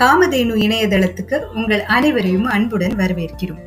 காமதேனு இணையதளத்துக்கு உங்கள் அனைவரையும் அன்புடன் வரவேற்கிறோம்.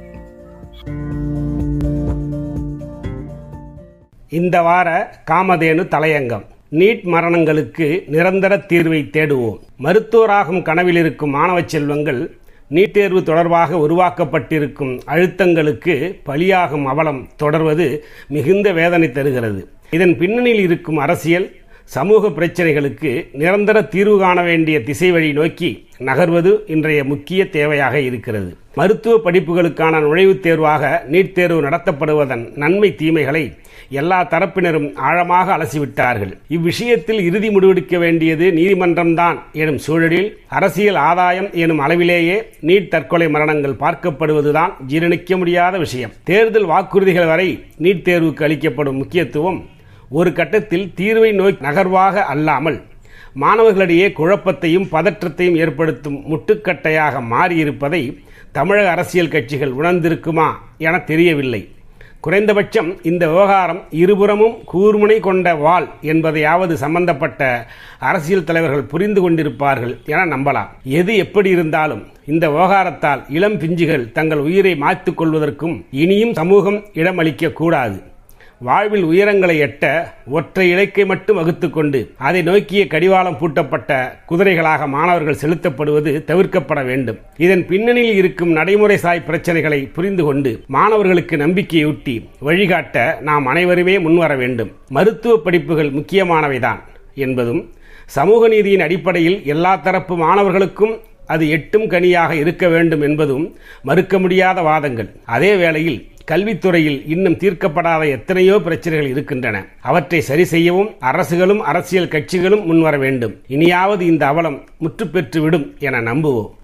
இந்த வார காமதேனு தலையங்கம். நீட் மரணங்களுக்கு நிரந்தர தீர்வை தேடுவோம். மருத்துவராகும் கனவில் இருக்கும் மாணவ செல்வங்கள் நீட் தேர்வு தொடர்பாக உருவாக்கப்பட்டிருக்கும் அழுத்தங்களுக்கு பலியாகும் அவலம் தொடர்வது மிகுந்த வேதனை தருகிறது. இதன் பின்னணியில் இருக்கும் அரசியல் சமூக பிரச்சனைகளுக்கு நிரந்தர தீர்வு காண வேண்டிய திசை வழி நோக்கி நகர்வது இன்றைய முக்கிய தேவையாக இருக்கிறது. மருத்துவ படிப்புகளுக்கான நுழைவுத் தேர்வாக நீட் தேர்வு நடத்தப்படுவதன் நன்மை தீமைகளை எல்லா தரப்பினரும் ஆழமாக அலசிவிட்டார்கள். இவ்விஷயத்தில் இறுதி முடிவெடுக்க வேண்டியது நீதிமன்றம்தான் எனும் சூழலில் அரசியல் ஆதாயம் எனும் அளவிலேயே நீட் தற்கொலை மரணங்கள் பார்க்கப்படுவதுதான் ஜீரணிக்க முடியாத விஷயம். தேர்தல் வாக்குறுதிகள் வரை நீட் தேர்வுக்கு அளிக்கப்படும் முக்கியத்துவம் ஒரு கட்டத்தில் தீர்வை நோக்கி நகர்வாக அல்லாமல் மாணவர்களிடையே குழப்பத்தையும் பதற்றத்தையும் ஏற்படுத்தும் முட்டுக்கட்டையாக மாறியிருப்பதை தமிழக அரசியல் கட்சிகள் உணர்ந்திருக்குமா என தெரியவில்லை. குறைந்தபட்சம் இந்த விவகாரம் இருபுறமும் கூர்முனை கொண்ட வாள் என்பதையாவது சம்பந்தப்பட்ட அரசியல் தலைவர்கள் புரிந்து கொண்டிருப்பார்கள் என நம்பலாம். எது எப்படி இருந்தாலும் இந்த விவகாரத்தால் இளம் பிஞ்சுகள் தங்கள் உயிரை மாய்த்துக் கொள்வதற்கும் இனியும் சமூகம் இடமளிக்க கூடாது. வாழ்வில் உயரங்களை எட்ட ஒற்றை இலக்கை மட்டும் வகுத்துக்கொண்டு அதை நோக்கிய கடிவாளம் பூட்டப்பட்ட குதிரைகளாக மாணவர்கள் செலுத்தப்படுவது தவிர்க்கப்பட வேண்டும். இதன் பின்னணியில் இருக்கும் நடைமுறை சாய் பிரச்சனைகளை புரிந்து கொண்டு மாணவர்களுக்கு நம்பிக்கையூட்டி வழிகாட்ட நாம் அனைவருமே முன்வர வேண்டும். மருத்துவ படிப்புகள் முக்கியமானவைதான் என்பதும் சமூக நீதியின் அடிப்படையில் எல்லா தரப்பு மாணவர்களுக்கும் அது எட்டும் கனியாக இருக்க வேண்டும் என்பதும் மறுக்க முடியாத வாதங்கள். அதே வேளையில் கல்வித்துறையில் இன்னும் தீர்க்கப்படாத எத்தனையோ பிரச்சனைகள் இருக்கின்றன. அவற்றை சரி செய்யவும் அரசுகளும் அரசியல் கட்சிகளும் முன்வர வேண்டும். இனியாவது இந்த அவலம் முற்று பெற்றுவிடும் என நம்புவோம்.